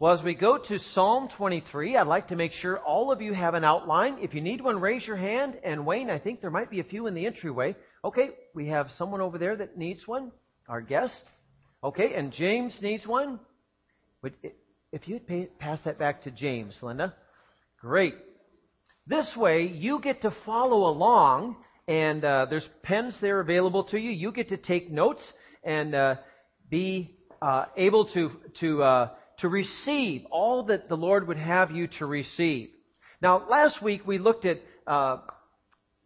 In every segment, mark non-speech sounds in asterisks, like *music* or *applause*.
Well, as we go to Psalm 23, I'd like to make sure all of you have an outline. If you need one, raise your hand. And Wayne, I think there might be a few in the entryway. Okay, we have someone over there that needs one, our guest. Okay, and James needs one. Would, if you'd pay, pass that back to James, Linda. Great. This way, you get to follow along, and uh, there's pens there available to you. You get to take notes and uh, be uh, able to to uh, to receive all that the Lord would have you to receive. Now, last week we looked at uh,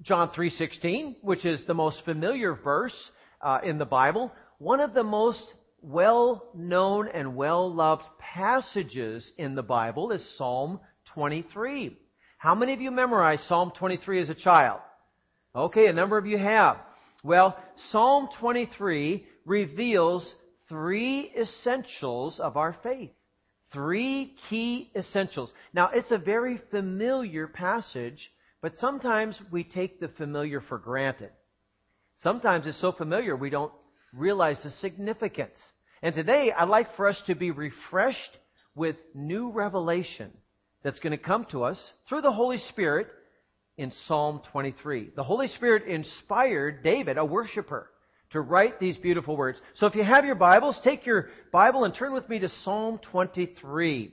John 3:16, which is the most familiar verse uh, in the Bible, one of the most well-known and well-loved passages in the Bible is Psalm 23. How many of you memorized Psalm 23 as a child? Okay, a number of you have. Well, Psalm 23 reveals three essentials of our faith. Three key essentials. Now, it's a very familiar passage, but sometimes we take the familiar for granted. Sometimes it's so familiar we don't realize the significance. And today, I'd like for us to be refreshed with new revelation that's going to come to us through the Holy Spirit in Psalm 23. The Holy Spirit inspired David, a worshiper, to write these beautiful words. So if you have your Bibles, take your Bible and turn with me to Psalm 23.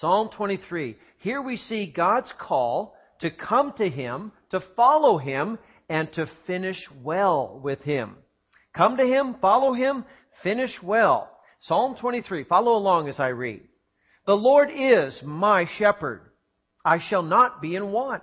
Psalm 23. Here we see God's call to come to Him, to follow Him, and to finish well with Him. Come to Him, follow Him, finish well. Psalm 23. Follow along as I read. The Lord is my shepherd. I shall not be in want.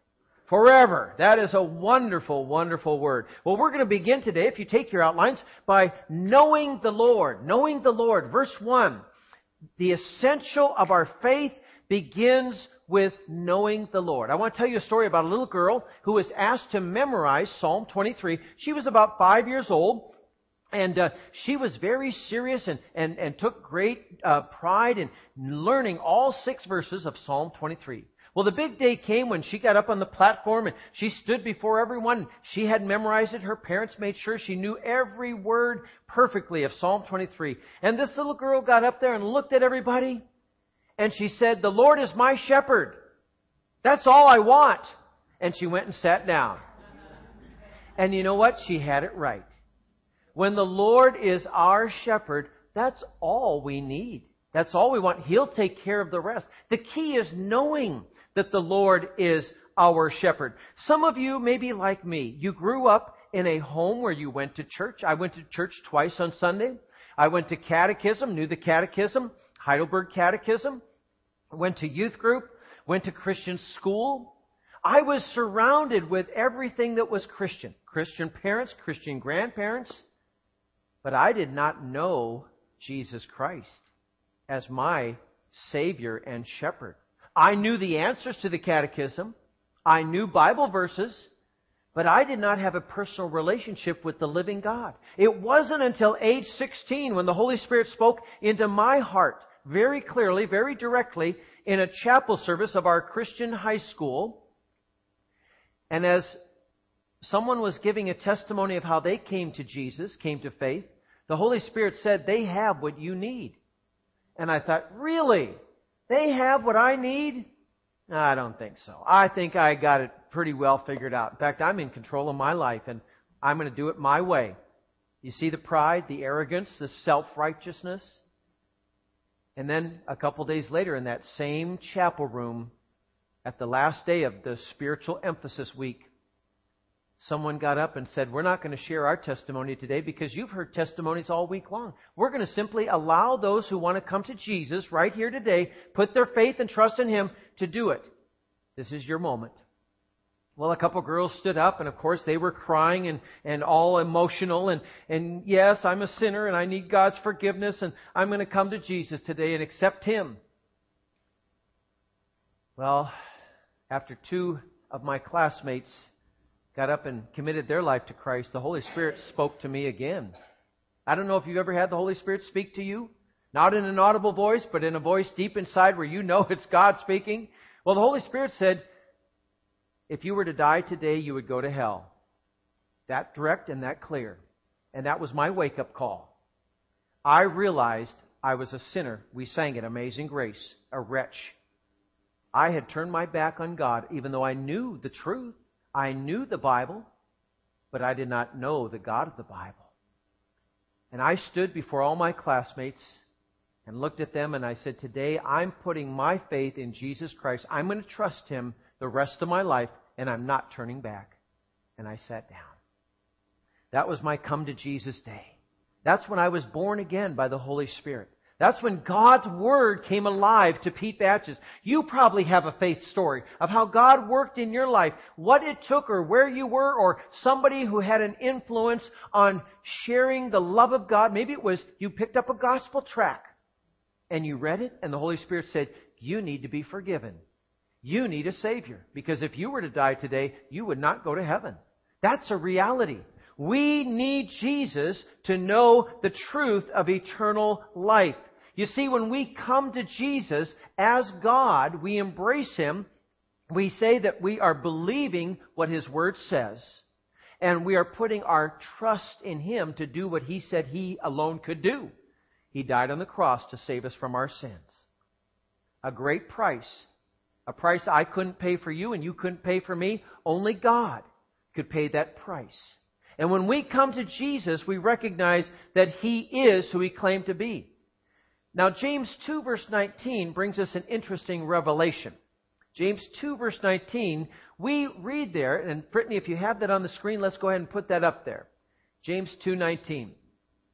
Forever. That is a wonderful, wonderful word. Well, we're going to begin today, if you take your outlines, by knowing the Lord. Knowing the Lord. Verse 1. The essential of our faith begins with knowing the Lord. I want to tell you a story about a little girl who was asked to memorize Psalm 23. She was about five years old. And uh, she was very serious and, and, and took great uh, pride in learning all six verses of Psalm 23. Well, the big day came when she got up on the platform and she stood before everyone. She had memorized it. Her parents made sure she knew every word perfectly of Psalm 23. And this little girl got up there and looked at everybody and she said, The Lord is my shepherd. That's all I want. And she went and sat down. And you know what? She had it right. When the Lord is our shepherd, that's all we need. That's all we want. He'll take care of the rest. The key is knowing that the Lord is our shepherd. Some of you may be like me. You grew up in a home where you went to church. I went to church twice on Sunday. I went to catechism, knew the catechism, Heidelberg Catechism. Went to youth group, went to Christian school. I was surrounded with everything that was Christian. Christian parents, Christian grandparents. But I did not know Jesus Christ as my Savior and Shepherd. I knew the answers to the catechism. I knew Bible verses. But I did not have a personal relationship with the living God. It wasn't until age 16 when the Holy Spirit spoke into my heart very clearly, very directly in a chapel service of our Christian high school. And as someone was giving a testimony of how they came to Jesus, came to faith, the Holy Spirit said, they have what you need. And I thought, really? They have what I need? No, I don't think so. I think I got it pretty well figured out. In fact, I'm in control of my life and I'm going to do it my way. You see the pride, the arrogance, the self-righteousness? And then a couple days later in that same chapel room, at the last day of the spiritual emphasis week, someone got up and said, We're not going to share our testimony today because you've heard testimonies all week long. We're going to simply allow those who want to come to Jesus right here today, put their faith and trust in Him to do it. This is your moment. Well, a couple girls stood up, and of course they were crying and, and all emotional, and, and yes, I'm a sinner and I need God's forgiveness, and I'm going to come to Jesus today and accept Him. Well, after two of my classmates got up and committed their life to Christ, the Holy Spirit spoke to me again. I don't know if you've ever had the Holy Spirit speak to you. Not in an audible voice, but in a voice deep inside where you know *laughs* it's God speaking. Well, the Holy Spirit said, if you were to die today, you would go to hell. That direct and that clear. And that was my wake up call. I realized I was a sinner. We sang it, Amazing Grace, a wretch. I had turned my back on God, even though I knew the truth. I knew the Bible, but I did not know the God of the Bible. And I stood before all my classmates and looked at them and I said, Today I'm putting my faith in Jesus Christ. I'm going to trust Him the rest of my life, and I'm not turning back. And I sat down. That was my come to Jesus day. That's when I was born again by the Holy Spirit. That's when God's Word came alive to Pete Batches. You probably have a faith story of how God worked in your life, what it took or where you were, or somebody who had an influence on sharing the love of God. Maybe it was you picked up a gospel track and you read it and the Holy Spirit said, you need to be forgiven. You need a Savior. Because if you were to die today, you would not go to heaven. That's a reality. We need Jesus to know the truth of eternal life. You see, when we come to Jesus as God, we embrace Him. We say that we are believing what His Word says. And we are putting our trust in Him to do what He said He alone could do. He died on the cross to save us from our sins. A great price. A price I couldn't pay for you and you couldn't pay for me. Only God could pay that price. And when we come to Jesus, we recognize that He is who He claimed to be. Now, James 2 verse 19 brings us an interesting revelation. James 2 verse 19, we read there, and Brittany, if you have that on the screen, let's go ahead and put that up there. James 2.19.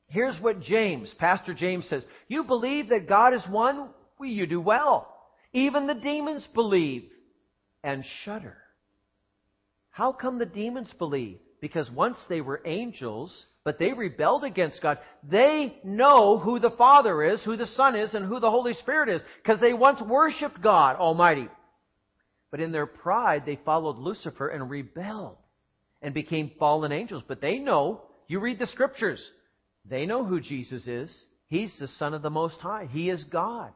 Here's what James, Pastor James says. You believe that God is one? Well, you do well. Even the demons believe and shudder. How come the demons believe? Because once they were angels, but they rebelled against God. They know who the Father is, who the Son is, and who the Holy Spirit is, because they once worshiped God Almighty. But in their pride, they followed Lucifer and rebelled and became fallen angels. But they know, you read the scriptures, they know who Jesus is. He's the Son of the Most High. He is God.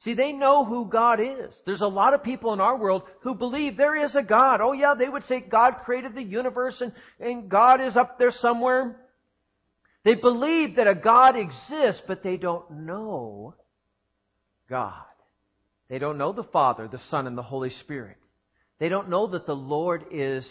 See, they know who God is. There's a lot of people in our world who believe there is a God. Oh yeah, they would say God created the universe and, and God is up there somewhere. They believe that a God exists, but they don't know God. They don't know the Father, the Son, and the Holy Spirit. They don't know that the Lord is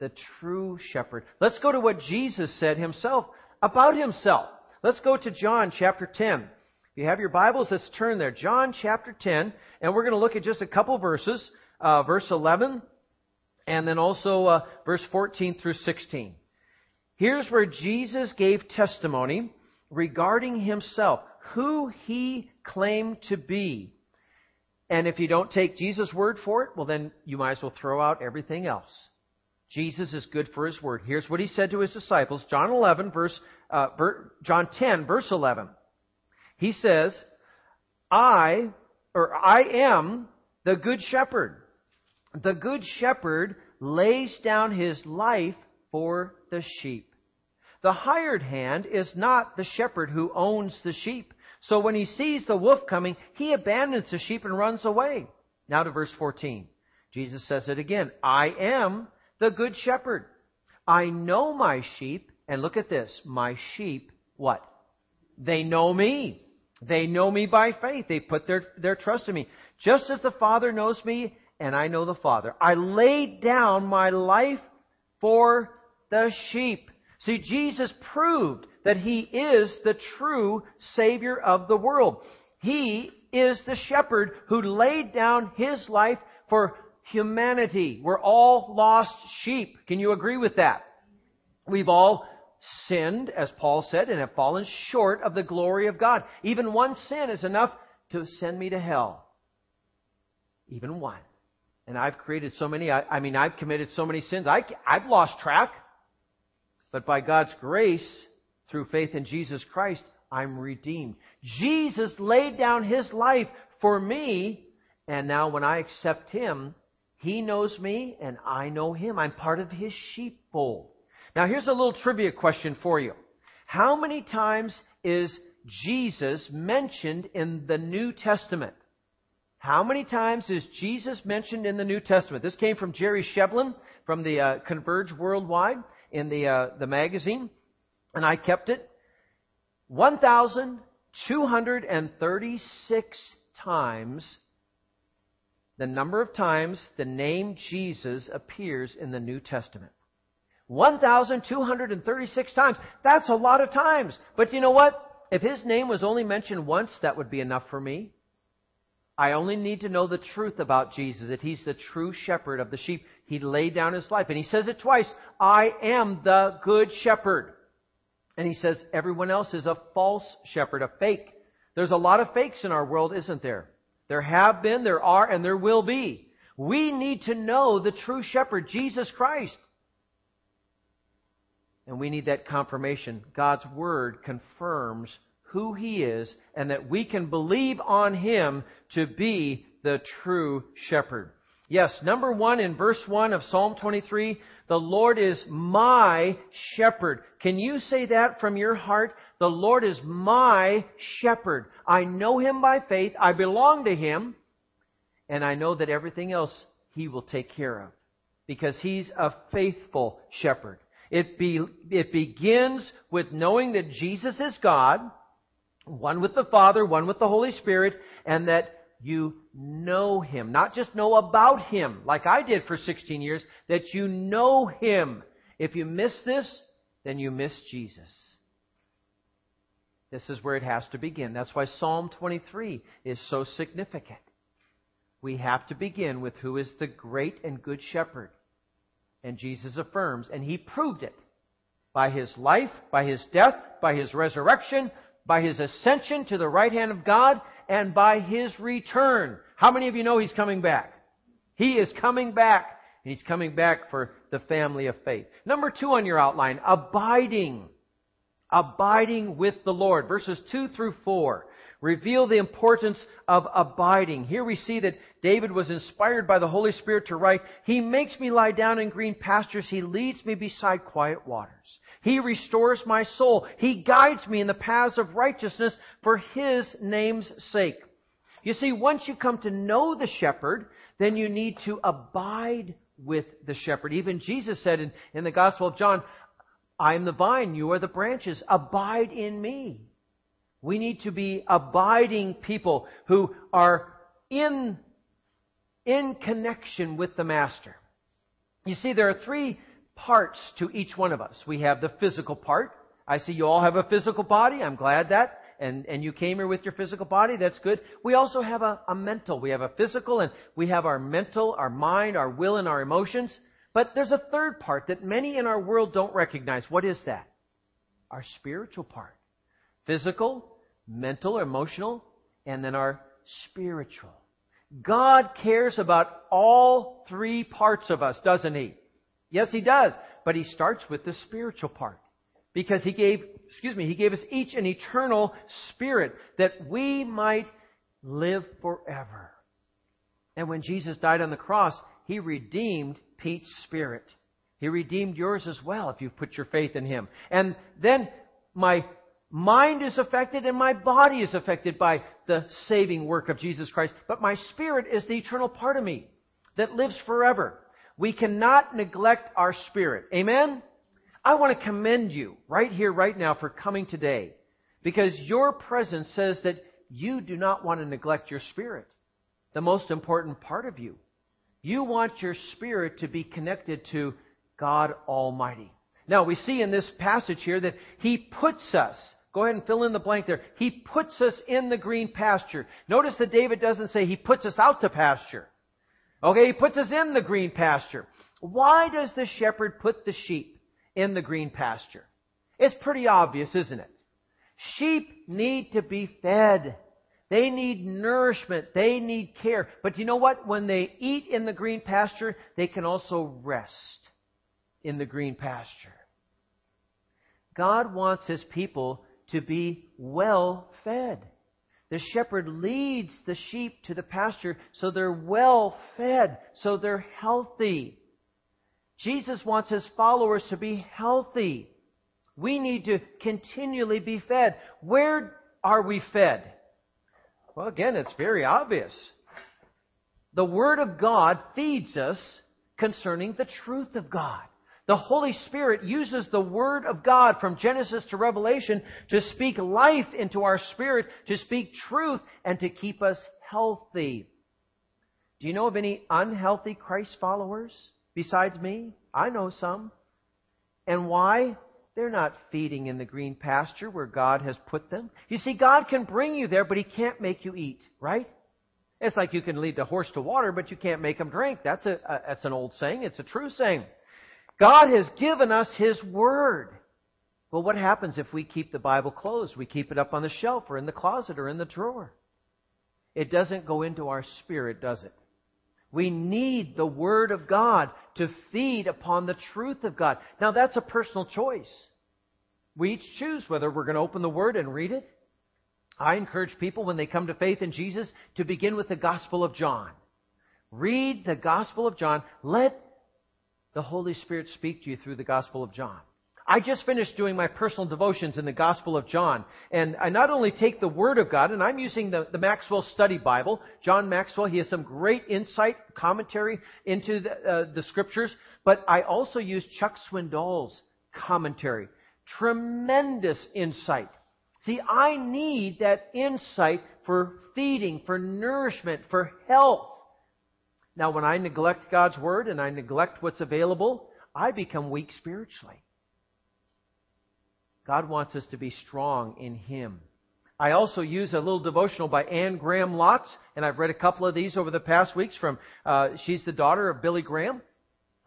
the true shepherd. Let's go to what Jesus said himself about himself. Let's go to John chapter 10 you have your Bibles, let's turn there. John chapter 10, and we're going to look at just a couple verses, uh, verse 11, and then also uh, verse 14 through 16. Here's where Jesus gave testimony regarding himself, who he claimed to be. And if you don't take Jesus' word for it, well, then you might as well throw out everything else. Jesus is good for his word. Here's what he said to his disciples, John 11, verse, uh, John 10, verse 11. He says, I, or I am the good shepherd. The good shepherd lays down his life for the sheep. The hired hand is not the shepherd who owns the sheep. So when he sees the wolf coming, he abandons the sheep and runs away. Now to verse 14. Jesus says it again. I am the good shepherd. I know my sheep, and look at this. My sheep, what? They know me. They know me by faith. They put their, their trust in me. Just as the Father knows me and I know the Father. I laid down my life for the sheep. See, Jesus proved that He is the true Savior of the world. He is the shepherd who laid down His life for humanity. We're all lost sheep. Can you agree with that? We've all sinned, as Paul said, and have fallen short of the glory of God. Even one sin is enough to send me to hell. Even one. And I've created so many, I, I mean, I've committed so many sins. I, I've lost track. But by God's grace, through faith in Jesus Christ, I'm redeemed. Jesus laid down His life for me, and now when I accept Him, He knows me and I know Him. I'm part of His sheepfold. Now here's a little trivia question for you. How many times is Jesus mentioned in the New Testament? How many times is Jesus mentioned in the New Testament? This came from Jerry Shevlin from the uh, Converge Worldwide in the uh, the magazine, and I kept it. 1,236 times the number of times the name Jesus appears in the New Testament. 1,236 times. That's a lot of times. But you know what? If his name was only mentioned once, that would be enough for me. I only need to know the truth about Jesus, that he's the true shepherd of the sheep. He laid down his life. And he says it twice. I am the good shepherd. And he says everyone else is a false shepherd, a fake. There's a lot of fakes in our world, isn't there? There have been, there are, and there will be. We need to know the true shepherd, Jesus Christ. And we need that confirmation. God's Word confirms who He is and that we can believe on Him to be the true shepherd. Yes, number one in verse one of Psalm 23, the Lord is my shepherd. Can you say that from your heart? The Lord is my shepherd. I know him by faith. I belong to him. And I know that everything else he will take care of. Because he's a faithful shepherd. It, be, it begins with knowing that Jesus is God, one with the Father, one with the Holy Spirit, and that you know Him. Not just know about Him, like I did for 16 years, that you know Him. If you miss this, then you miss Jesus. This is where it has to begin. That's why Psalm 23 is so significant. We have to begin with who is the great and good shepherd. And Jesus affirms, and He proved it by His life, by His death, by His resurrection, by His ascension to the right hand of God, and by His return. How many of you know He's coming back? He is coming back. And He's coming back for the family of faith. Number two on your outline, abiding. Abiding with the Lord. Verses 2 through 4 reveal the importance of abiding. Here we see that David was inspired by the Holy Spirit to write, He makes me lie down in green pastures. He leads me beside quiet waters. He restores my soul. He guides me in the paths of righteousness for His name's sake. You see, once you come to know the shepherd, then you need to abide with the shepherd. Even Jesus said in, in the Gospel of John, I am the vine, you are the branches. Abide in me. We need to be abiding people who are in, in connection with the Master. You see, there are three parts to each one of us. We have the physical part. I see you all have a physical body. I'm glad that. And, and you came here with your physical body. That's good. We also have a, a mental. We have a physical and we have our mental, our mind, our will, and our emotions. But there's a third part that many in our world don't recognize. What is that? Our spiritual part. Physical, mental, emotional, and then our spiritual. God cares about all three parts of us, doesn't He? Yes, he does. But he starts with the spiritual part. Because he gave, excuse me, he gave us each an eternal spirit that we might live forever. And when Jesus died on the cross, he redeemed Pete's spirit. He redeemed yours as well if you've put your faith in him. And then my mind is affected and my body is affected by the saving work of Jesus Christ. But my spirit is the eternal part of me that lives forever. We cannot neglect our spirit. Amen? I want to commend you right here, right now for coming today because your presence says that you do not want to neglect your spirit, the most important part of you. You want your spirit to be connected to God Almighty. Now, we see in this passage here that He puts us, go ahead and fill in the blank there, He puts us in the green pasture. Notice that David doesn't say He puts us out to pasture. Okay, he puts us in the green pasture. Why does the shepherd put the sheep in the green pasture? It's pretty obvious, isn't it? Sheep need to be fed. They need nourishment. They need care. But you know what? When they eat in the green pasture, they can also rest in the green pasture. God wants His people to be well fed. The shepherd leads the sheep to the pasture so they're well fed, so they're healthy. Jesus wants his followers to be healthy. We need to continually be fed. Where are we fed? Well, again, it's very obvious. The Word of God feeds us concerning the truth of God. The Holy Spirit uses the Word of God from Genesis to Revelation to speak life into our spirit, to speak truth, and to keep us healthy. Do you know of any unhealthy Christ followers besides me? I know some. And why? They're not feeding in the green pasture where God has put them. You see, God can bring you there, but He can't make you eat, right? It's like you can lead the horse to water, but you can't make him drink. That's a, a that's an old saying. It's a true saying. God has given us His Word. Well, what happens if we keep the Bible closed? We keep it up on the shelf or in the closet or in the drawer. It doesn't go into our spirit, does it? We need the Word of God to feed upon the truth of God. Now, that's a personal choice. We each choose whether we're going to open the Word and read it. I encourage people when they come to faith in Jesus to begin with the Gospel of John. Read the Gospel of John. Let the Holy Spirit speak to you through the Gospel of John. I just finished doing my personal devotions in the Gospel of John. And I not only take the Word of God, and I'm using the, the Maxwell Study Bible. John Maxwell, he has some great insight, commentary into the, uh, the Scriptures. But I also use Chuck Swindoll's commentary. Tremendous insight. See, I need that insight for feeding, for nourishment, for health. Now, when I neglect God's Word and I neglect what's available, I become weak spiritually. God wants us to be strong in Him. I also use a little devotional by Anne Graham Lotz, and I've read a couple of these over the past weeks from, uh, she's the daughter of Billy Graham,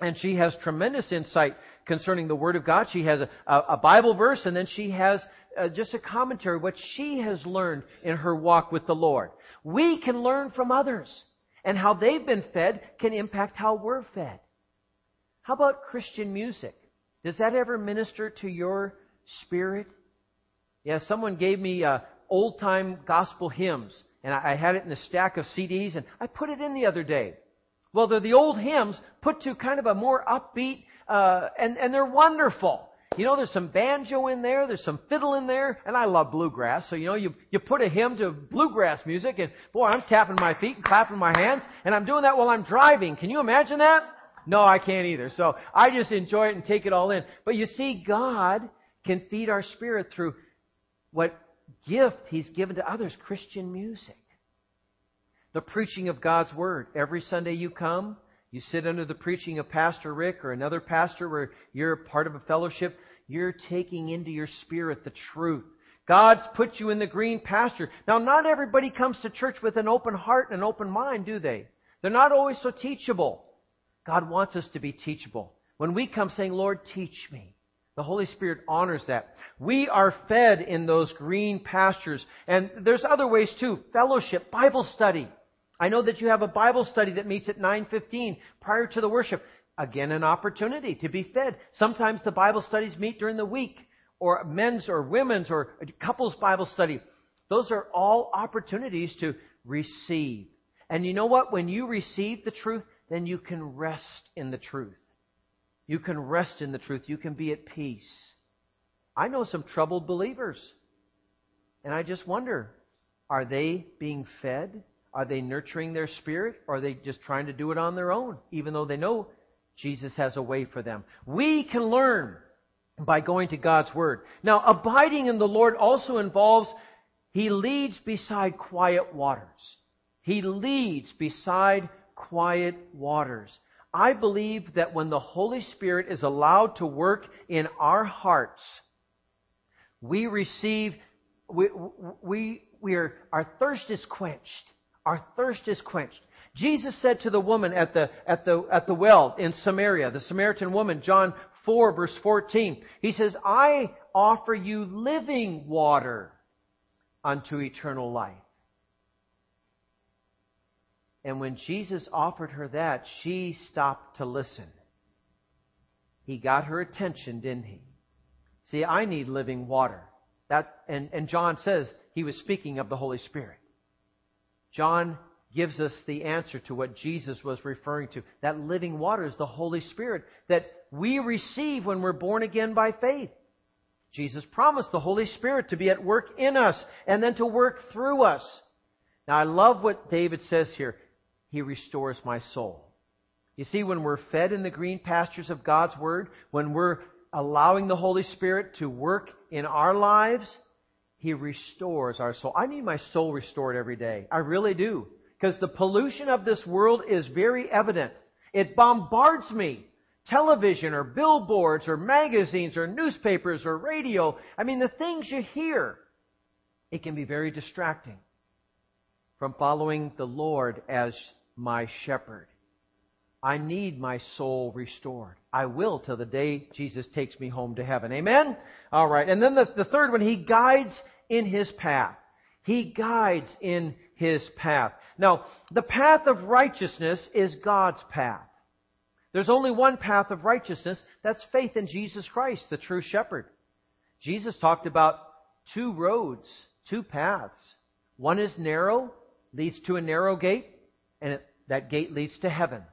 and she has tremendous insight concerning the Word of God. She has a, a Bible verse, and then she has uh, just a commentary, what she has learned in her walk with the Lord. We can learn from others and how they've been fed can impact how we're fed. How about Christian music? Does that ever minister to your spirit? Yeah, someone gave me uh, old time gospel hymns, and I had it in a stack of CDs, and I put it in the other day. Well, they're the old hymns put to kind of a more upbeat, uh, and, and they're wonderful. You know, there's some banjo in there, there's some fiddle in there, and I love bluegrass. So, you know, you, you put a hymn to bluegrass music, and boy, I'm tapping my feet and clapping my hands, and I'm doing that while I'm driving. Can you imagine that? No, I can't either. So I just enjoy it and take it all in. But you see, God can feed our spirit through what gift He's given to others Christian music. The preaching of God's Word. Every Sunday you come, you sit under the preaching of Pastor Rick or another pastor where you're part of a fellowship. You're taking into your spirit the truth. God's put you in the green pasture. Now, not everybody comes to church with an open heart and an open mind, do they? They're not always so teachable. God wants us to be teachable. When we come saying, Lord, teach me, the Holy Spirit honors that. We are fed in those green pastures. And there's other ways too. Fellowship, Bible study. I know that you have a Bible study that meets at 9:15 prior to the worship. Again, an opportunity to be fed. Sometimes the Bible studies meet during the week, or men's or women's or couples Bible study. Those are all opportunities to receive. And you know what? When you receive the truth, then you can rest in the truth. You can rest in the truth. You can be at peace. I know some troubled believers. And I just wonder are they being fed? Are they nurturing their spirit? Or are they just trying to do it on their own, even though they know Jesus has a way for them? We can learn by going to God's Word. Now, abiding in the Lord also involves He leads beside quiet waters. He leads beside quiet waters. I believe that when the Holy Spirit is allowed to work in our hearts, we receive, we, we, we are, our thirst is quenched. Our thirst is quenched. Jesus said to the woman at the, at the, at the well in Samaria, the Samaritan woman, John 4 verse 14, He says, I offer you living water unto eternal life. And when Jesus offered her that, she stopped to listen. He got her attention, didn't he? See, I need living water. That, and, and John says he was speaking of the Holy Spirit. John gives us the answer to what Jesus was referring to. That living water is the Holy Spirit that we receive when we're born again by faith. Jesus promised the Holy Spirit to be at work in us and then to work through us. Now I love what David says here. He restores my soul. You see, when we're fed in the green pastures of God's Word, when we're allowing the Holy Spirit to work in our lives, He restores our soul. I need my soul restored every day. I really do. Because the pollution of this world is very evident. It bombards me. Television or billboards or magazines or newspapers or radio. I mean, the things you hear. It can be very distracting from following the Lord as my shepherd. I need my soul restored. I will till the day Jesus takes me home to heaven. Amen? All right. And then the, the third one, He guides in His path. He guides in His path. Now, the path of righteousness is God's path. There's only one path of righteousness. That's faith in Jesus Christ, the true shepherd. Jesus talked about two roads, two paths. One is narrow, leads to a narrow gate, and it, that gate leads to heaven.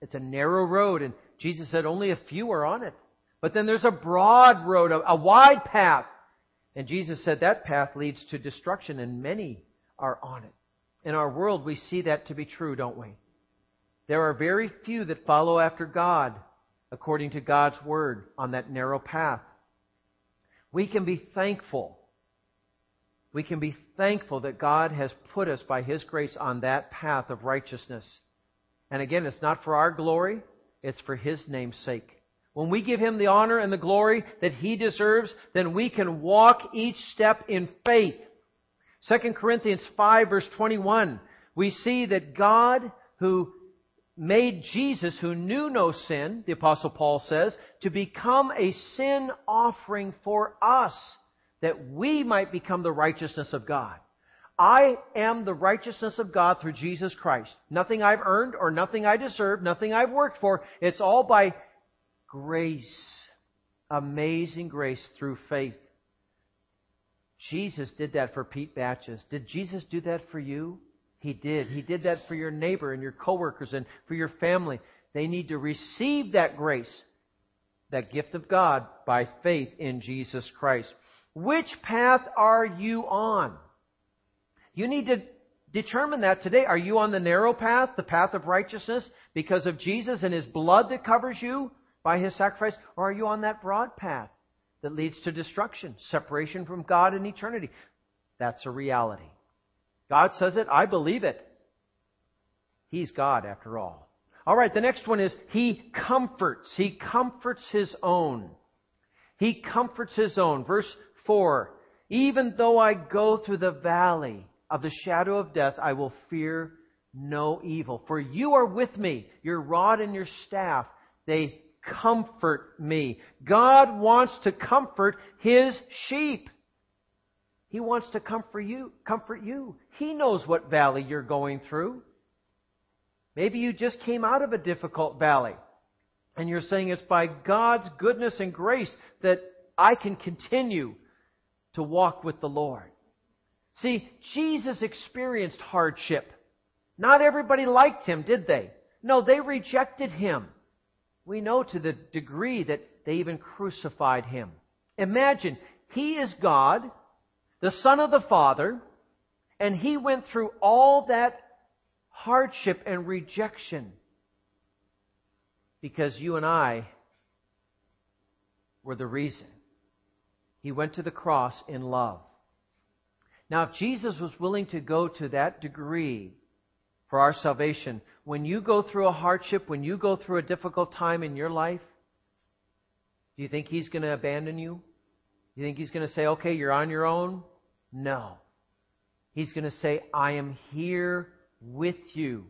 It's a narrow road, and Jesus said only a few are on it. But then there's a broad road, a, a wide path. And Jesus said that path leads to destruction, and many are on it. In our world, we see that to be true, don't we? There are very few that follow after God according to God's Word on that narrow path. We can be thankful. We can be thankful that God has put us by His grace on that path of righteousness. And again, it's not for our glory, it's for His name's sake. When we give Him the honor and the glory that He deserves, then we can walk each step in faith. 2 Corinthians 5 verse 21, we see that God who made Jesus, who knew no sin, the apostle Paul says, to become a sin offering for us, that we might become the righteousness of God. I am the righteousness of God through Jesus Christ. Nothing I've earned or nothing I deserve, nothing I've worked for. It's all by grace. Amazing grace through faith. Jesus did that for Pete Batches. Did Jesus do that for you? He did. He did that for your neighbor and your coworkers and for your family. They need to receive that grace, that gift of God, by faith in Jesus Christ. Which path are you on? You need to determine that today. Are you on the narrow path, the path of righteousness, because of Jesus and His blood that covers you by His sacrifice? Or are you on that broad path that leads to destruction, separation from God in eternity? That's a reality. God says it, I believe it. He's God after all. All right, the next one is He comforts. He comforts His own. He comforts His own. Verse 4 Even though I go through the valley of the shadow of death, I will fear no evil. For you are with me, your rod and your staff, they comfort me. God wants to comfort His sheep. He wants to comfort you, comfort you. He knows what valley you're going through. Maybe you just came out of a difficult valley and you're saying it's by God's goodness and grace that I can continue to walk with the Lord. See, Jesus experienced hardship. Not everybody liked him, did they? No, they rejected him. We know to the degree that they even crucified him. Imagine, he is God, the Son of the Father, and he went through all that hardship and rejection because you and I were the reason. He went to the cross in love. Now, if Jesus was willing to go to that degree for our salvation, when you go through a hardship, when you go through a difficult time in your life, do you think He's going to abandon you? Do you think He's going to say, okay, you're on your own? No. He's going to say, I am here with you.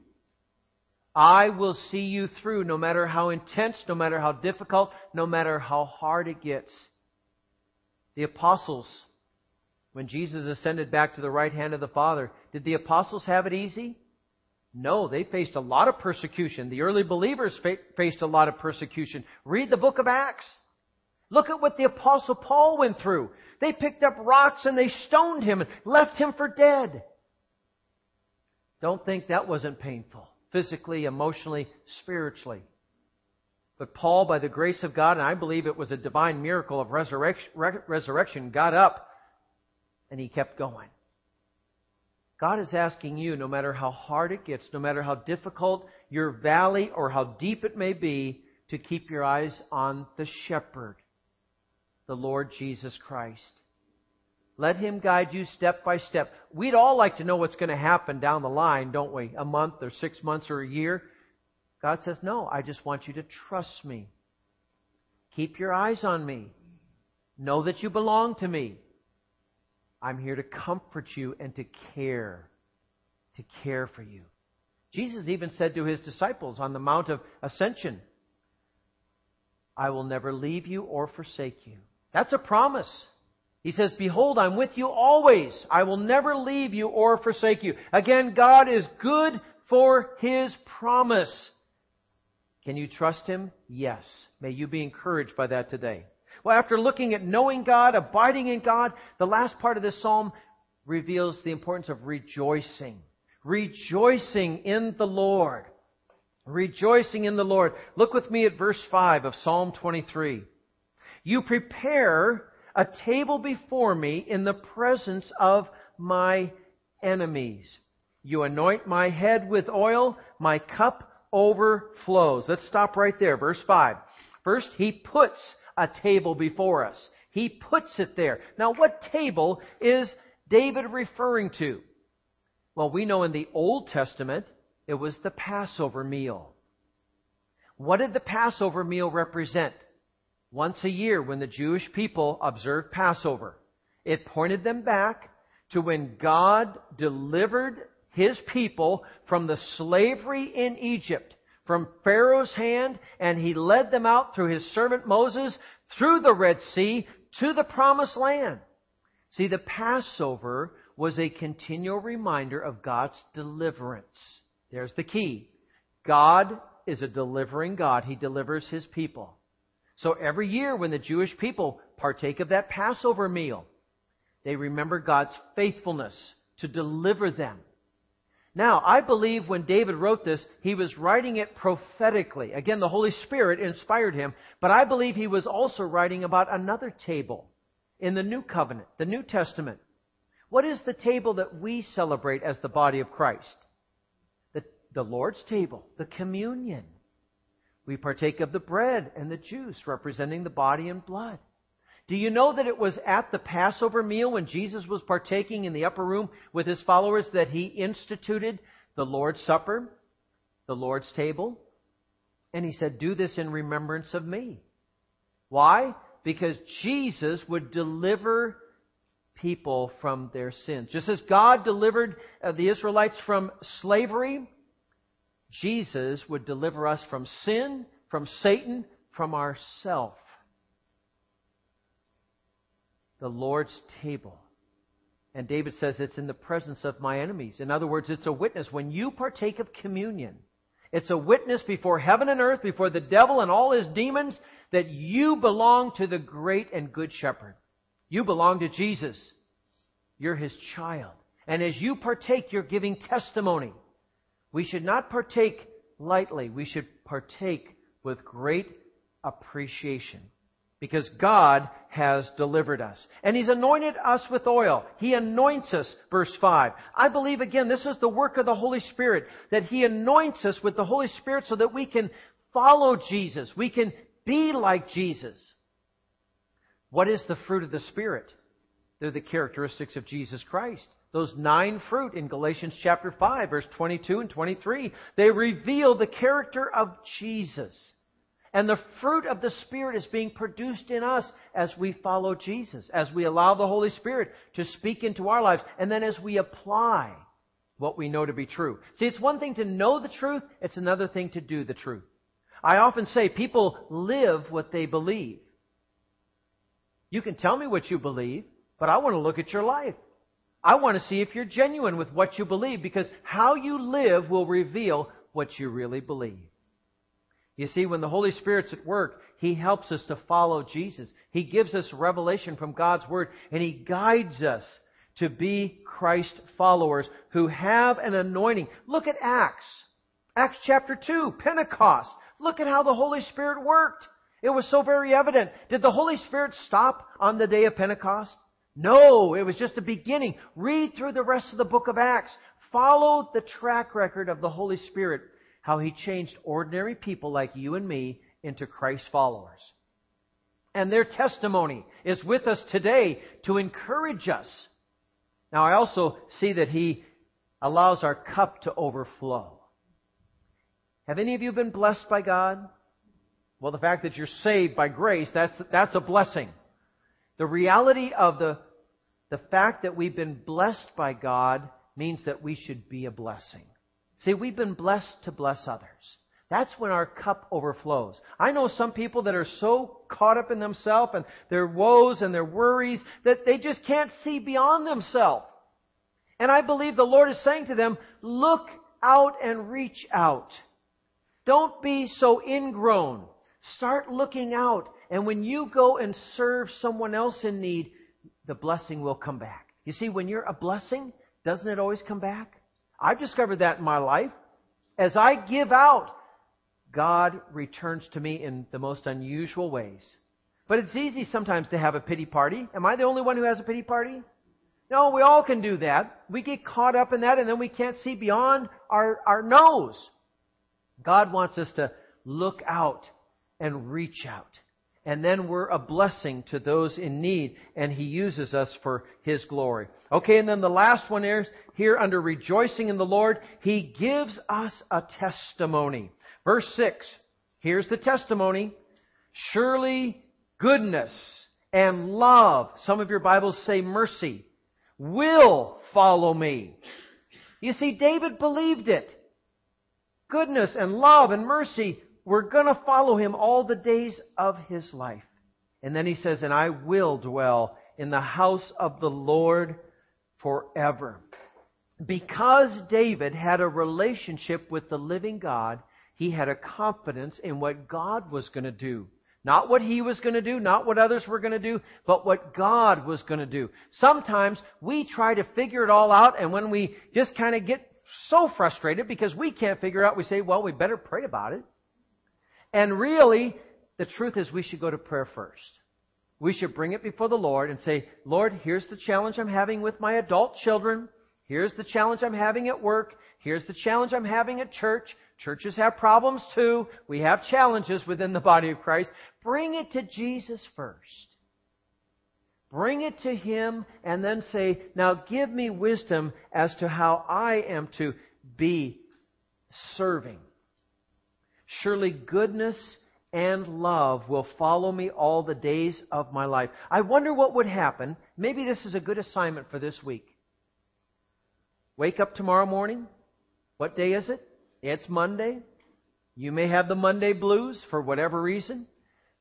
I will see you through no matter how intense, no matter how difficult, no matter how hard it gets. The apostles, when Jesus ascended back to the right hand of the Father, did the apostles have it easy? No, they faced a lot of persecution. The early believers fa- faced a lot of persecution. Read the book of Acts. Look at what the apostle Paul went through. They picked up rocks and they stoned him and left him for dead. Don't think that wasn't painful physically, emotionally, spiritually. But Paul, by the grace of God, and I believe it was a divine miracle of resurrection, resurrection got up and he kept going. God is asking you, no matter how hard it gets, no matter how difficult your valley or how deep it may be, to keep your eyes on the shepherd, the Lord Jesus Christ. Let Him guide you step by step. We'd all like to know what's going to happen down the line, don't we? A month or six months or a year. God says, No, I just want you to trust me. Keep your eyes on me. Know that you belong to me. I'm here to comfort you and to care. To care for you. Jesus even said to his disciples on the Mount of Ascension, I will never leave you or forsake you. That's a promise. He says, Behold, I'm with you always. I will never leave you or forsake you. Again, God is good for His promise. Can you trust Him? Yes. May you be encouraged by that today. Well, after looking at knowing God, abiding in God, the last part of this psalm reveals the importance of rejoicing. Rejoicing in the Lord. Rejoicing in the Lord. Look with me at verse 5 of Psalm 23. You prepare a table before me in the presence of my enemies. You anoint my head with oil, my cup overflows. Let's stop right there. Verse 5. First, he puts a table before us. He puts it there. Now, what table is David referring to? Well, we know in the Old Testament, it was the Passover meal. What did the Passover meal represent? once a year when the Jewish people observed Passover. It pointed them back to when God delivered his people from the slavery in Egypt, from Pharaoh's hand, and he led them out through his servant Moses through the Red Sea to the promised land. See, the Passover was a continual reminder of God's deliverance. There's the key. God is a delivering God. He delivers his people. So every year when the Jewish people partake of that Passover meal, they remember God's faithfulness to deliver them. Now, I believe when David wrote this, he was writing it prophetically. Again, the Holy Spirit inspired him, but I believe he was also writing about another table in the New Covenant, the New Testament. What is the table that we celebrate as the body of Christ? The, the Lord's table, the communion. We partake of the bread and the juice representing the body and blood. Do you know that it was at the Passover meal when Jesus was partaking in the upper room with his followers that he instituted the Lord's Supper, the Lord's table? And he said, Do this in remembrance of me. Why? Because Jesus would deliver people from their sins. Just as God delivered uh, the Israelites from slavery, Jesus would deliver us from sin, from Satan, from ourself. The Lord's table. And David says it's in the presence of my enemies. In other words, it's a witness. When you partake of communion, it's a witness before heaven and earth, before the devil and all his demons, that you belong to the great and good shepherd. You belong to Jesus. You're his child. And as you partake, you're giving testimony. We should not partake lightly. We should partake with great appreciation because God has delivered us. And He's anointed us with oil. He anoints us, verse 5. I believe again, this is the work of the Holy Spirit, that He anoints us with the Holy Spirit so that we can follow Jesus. We can be like Jesus. What is the fruit of the Spirit? They're the characteristics of Jesus Christ. Those nine fruit in Galatians chapter 5, verse 22 and 23, they reveal the character of Jesus. And the fruit of the Spirit is being produced in us as we follow Jesus, as we allow the Holy Spirit to speak into our lives, and then as we apply what we know to be true. See, it's one thing to know the truth, it's another thing to do the truth. I often say people live what they believe. You can tell me what you believe, but I want to look at your life. I want to see if you're genuine with what you believe because how you live will reveal what you really believe. You see, when the Holy Spirit's at work, He helps us to follow Jesus. He gives us revelation from God's Word and He guides us to be Christ followers who have an anointing. Look at Acts. Acts chapter 2, Pentecost. Look at how the Holy Spirit worked. It was so very evident. Did the Holy Spirit stop on the day of Pentecost? No, it was just a beginning. Read through the rest of the book of Acts. Follow the track record of the Holy Spirit, how He changed ordinary people like you and me into Christ followers. And their testimony is with us today to encourage us. Now I also see that He allows our cup to overflow. Have any of you been blessed by God? Well, the fact that you're saved by grace, that's, that's a blessing. The reality of the, the fact that we've been blessed by God means that we should be a blessing. See, we've been blessed to bless others. That's when our cup overflows. I know some people that are so caught up in themselves and their woes and their worries that they just can't see beyond themselves. And I believe the Lord is saying to them, look out and reach out. Don't be so ingrown. Start looking out. And when you go and serve someone else in need, the blessing will come back. You see, when you're a blessing, doesn't it always come back? I've discovered that in my life. As I give out, God returns to me in the most unusual ways. But it's easy sometimes to have a pity party. Am I the only one who has a pity party? No, we all can do that. We get caught up in that and then we can't see beyond our, our nose. God wants us to look out and reach out. And then we're a blessing to those in need, and He uses us for His glory. Okay, and then the last one is here under rejoicing in the Lord, He gives us a testimony. Verse 6, here's the testimony. Surely goodness and love, some of your Bibles say mercy, will follow me. You see, David believed it. Goodness and love and mercy we're going to follow him all the days of his life. And then he says, and I will dwell in the house of the Lord forever. Because David had a relationship with the living God, he had a confidence in what God was going to do. Not what he was going to do, not what others were going to do, but what God was going to do. Sometimes we try to figure it all out, and when we just kind of get so frustrated because we can't figure it out, we say, well, we better pray about it. And really, the truth is we should go to prayer first. We should bring it before the Lord and say, Lord, here's the challenge I'm having with my adult children. Here's the challenge I'm having at work. Here's the challenge I'm having at church. Churches have problems too. We have challenges within the body of Christ. Bring it to Jesus first. Bring it to Him and then say, now give me wisdom as to how I am to be serving Surely goodness and love will follow me all the days of my life. I wonder what would happen. Maybe this is a good assignment for this week. Wake up tomorrow morning. What day is it? It's Monday. You may have the Monday blues for whatever reason.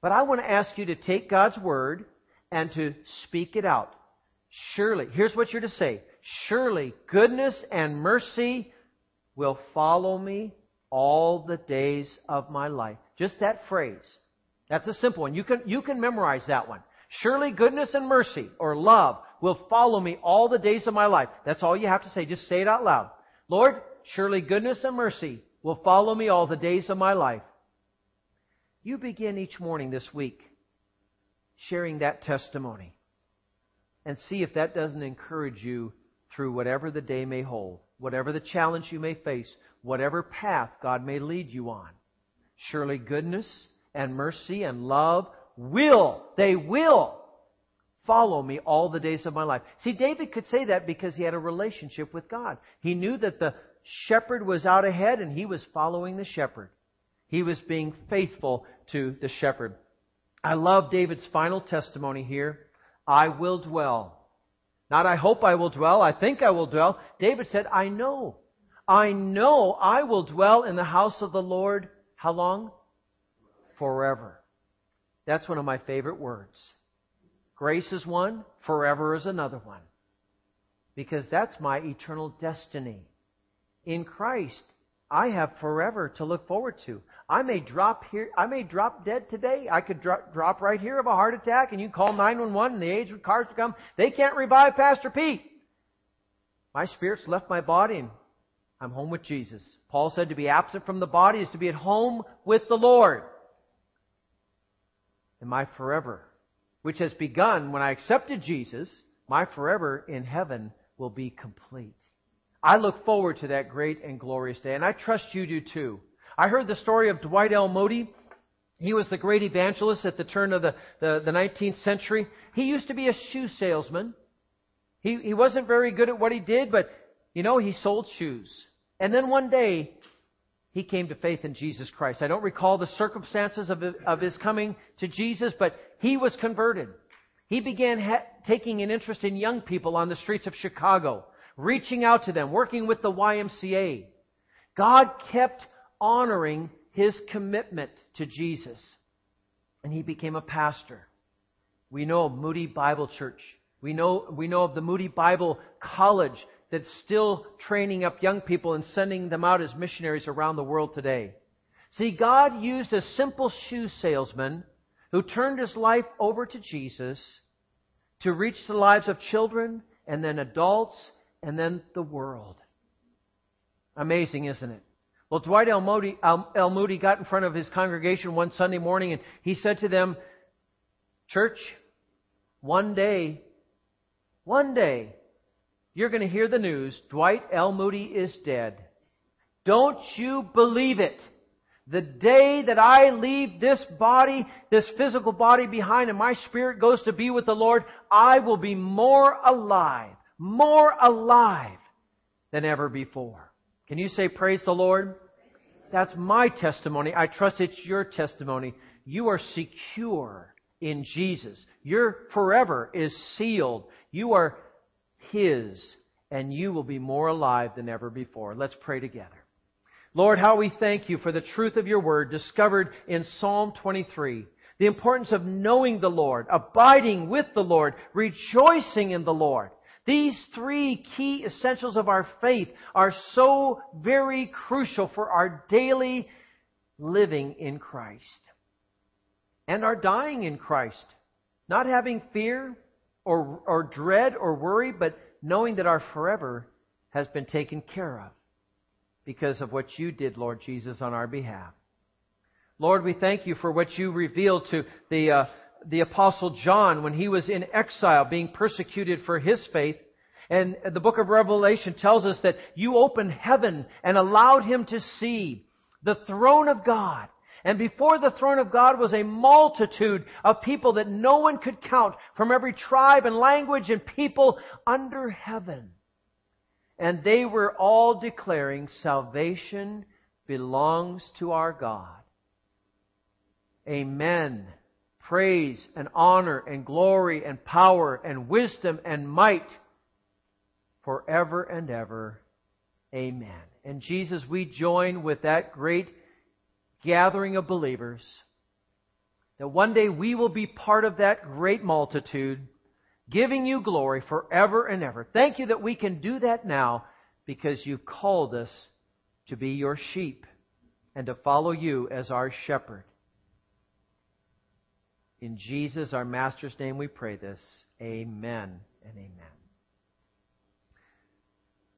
But I want to ask you to take God's word and to speak it out. Surely, here's what you're to say. Surely goodness and mercy will follow me all the days of my life. Just that phrase. That's a simple one. You can, you can memorize that one. Surely goodness and mercy or love will follow me all the days of my life. That's all you have to say. Just say it out loud. Lord, surely goodness and mercy will follow me all the days of my life. You begin each morning this week sharing that testimony and see if that doesn't encourage you through whatever the day may hold, whatever the challenge you may face, whatever path God may lead you on. Surely goodness and mercy and love will, they will follow me all the days of my life. See, David could say that because he had a relationship with God. He knew that the shepherd was out ahead and he was following the shepherd. He was being faithful to the shepherd. I love David's final testimony here. I will dwell Not I hope I will dwell, I think I will dwell. David said, I know. I know I will dwell in the house of the Lord. How long? Forever. That's one of my favorite words. Grace is one, forever is another one. Because that's my eternal destiny. In Christ, I have forever to look forward to. I may drop here, I may drop dead today. I could drop, drop right here of a heart attack and you call 911 and the aged cars to come. They can't revive Pastor Pete. My spirit's left my body and I'm home with Jesus. Paul said to be absent from the body is to be at home with the Lord. And my forever, which has begun when I accepted Jesus, my forever in heaven will be complete. I look forward to that great and glorious day, and I trust you do too. I heard the story of Dwight L. Moody. He was the great evangelist at the turn of the, the, the 19th century. He used to be a shoe salesman. He, he wasn't very good at what he did, but, you know, he sold shoes. And then one day, he came to faith in Jesus Christ. I don't recall the circumstances of, of his coming to Jesus, but he was converted. He began ha- taking an interest in young people on the streets of Chicago, reaching out to them, working with the YMCA. God kept honoring his commitment to Jesus. And he became a pastor. We know of Moody Bible Church. We know, we know of the Moody Bible College that's still training up young people and sending them out as missionaries around the world today. See, God used a simple shoe salesman who turned his life over to Jesus to reach the lives of children and then adults and then the world. Amazing, isn't it? Well, Dwight L. Moody, L. Moody got in front of his congregation one Sunday morning and he said to them, Church, one day, one day, you're going to hear the news Dwight L. Moody is dead. Don't you believe it? The day that I leave this body, this physical body behind, and my spirit goes to be with the Lord, I will be more alive, more alive than ever before. Can you say, Praise the Lord? That's my testimony. I trust it's your testimony. You are secure in Jesus. Your forever is sealed. You are His, and you will be more alive than ever before. Let's pray together. Lord, how we thank you for the truth of your word discovered in Psalm 23. The importance of knowing the Lord, abiding with the Lord, rejoicing in the Lord. These three key essentials of our faith are so very crucial for our daily living in Christ. And our dying in Christ. Not having fear or, or dread or worry, but knowing that our forever has been taken care of because of what you did, Lord Jesus, on our behalf. Lord, we thank you for what you revealed to the uh, the Apostle John when he was in exile, being persecuted for his faith. And the book of Revelation tells us that you opened heaven and allowed him to see the throne of God. And before the throne of God was a multitude of people that no one could count from every tribe and language and people under heaven. And they were all declaring salvation belongs to our God. Amen praise and honor and glory and power and wisdom and might forever and ever. Amen. And Jesus, we join with that great gathering of believers that one day we will be part of that great multitude giving you glory forever and ever. Thank you that we can do that now because you've called us to be your sheep and to follow you as our shepherd. In Jesus, our Master's name, we pray this. Amen and amen.